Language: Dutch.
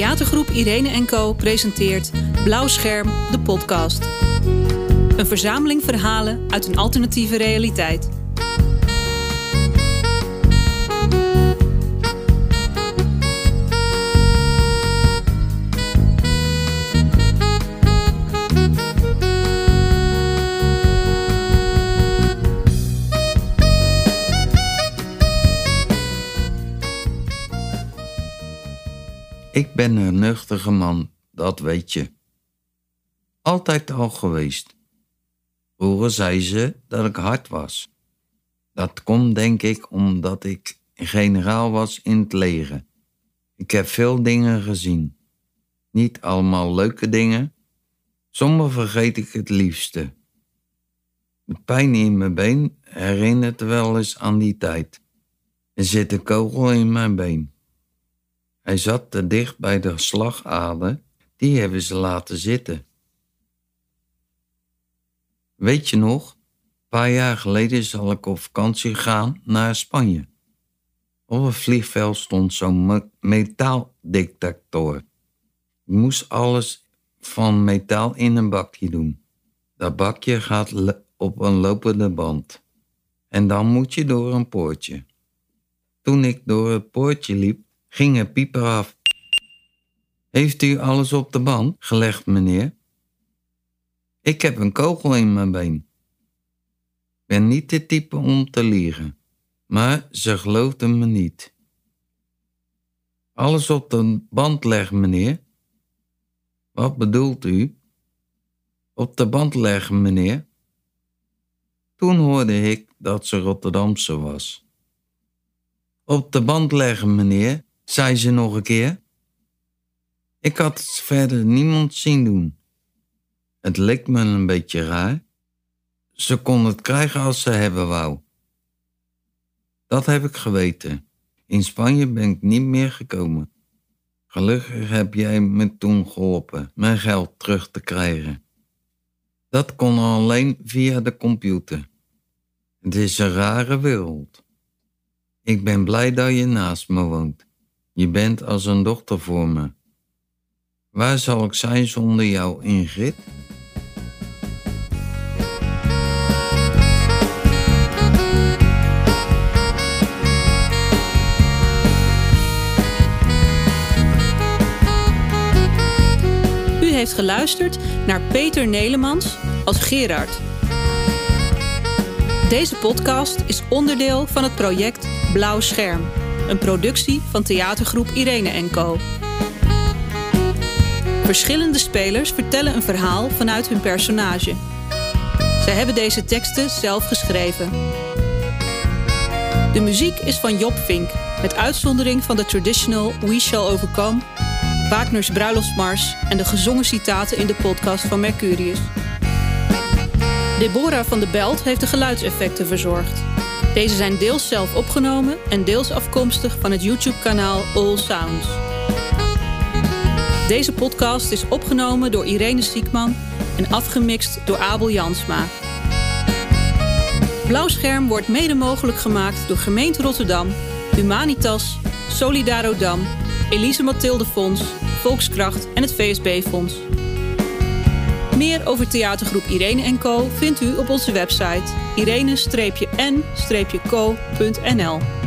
Theatergroep Irene Co presenteert Blauw Scherm, de podcast. Een verzameling verhalen uit een alternatieve realiteit. Ik ben een nuchtige man, dat weet je. Altijd al geweest. Vroeger zei ze dat ik hard was. Dat komt denk ik omdat ik generaal was in het leger. Ik heb veel dingen gezien. Niet allemaal leuke dingen. Sommige vergeet ik het liefste. De pijn in mijn been herinnert wel eens aan die tijd. Er zit een kogel in mijn been. Hij zat te dicht bij de slagader, die hebben ze laten zitten. Weet je nog, een paar jaar geleden zal ik op vakantie gaan naar Spanje. Op het vliegveld stond zo'n metaaldetector. Je moest alles van metaal in een bakje doen. Dat bakje gaat op een lopende band. En dan moet je door een poortje. Toen ik door het poortje liep, ging een pieper af. Heeft u alles op de band gelegd, meneer? Ik heb een kogel in mijn been. Ben niet de type om te liegen, maar ze geloofden me niet. Alles op de band leggen, meneer? Wat bedoelt u? Op de band leggen, meneer? Toen hoorde ik dat ze Rotterdamse was. Op de band leggen, meneer, zei ze nog een keer. Ik had verder niemand zien doen. Het leek me een beetje raar. Ze kon het krijgen als ze hebben wou. Dat heb ik geweten. In Spanje ben ik niet meer gekomen. Gelukkig heb jij me toen geholpen mijn geld terug te krijgen. Dat kon alleen via de computer. Het is een rare wereld. Ik ben blij dat je naast me woont. Je bent als een dochter voor me. Waar zal ik zijn zonder jou, Ingrid? U heeft geluisterd naar Peter Nelemans als Gerard. Deze podcast is onderdeel van het project Blauw Scherm, een productie van theatergroep Irene Co. Verschillende spelers vertellen een verhaal vanuit hun personage. Zij hebben deze teksten zelf geschreven. De muziek is van Job Vink, met uitzondering van de traditional We Shall Overcome, Wagner's Bruiloftsmars en de gezongen citaten in de podcast van Mercurius. Deborah van de Belt heeft de geluidseffecten verzorgd. Deze zijn deels zelf opgenomen en deels afkomstig van het YouTube-kanaal All Sounds. Deze podcast is opgenomen door Irene Siekman en afgemixt door Abel Jansma. Blauwscherm wordt mede mogelijk gemaakt door Gemeente Rotterdam, Humanitas, Solidarodam, Elise Mathilde Fonds, Volkskracht en het VSB Fonds. Meer over theatergroep Irene Co vindt u op onze website irene-n-co.nl.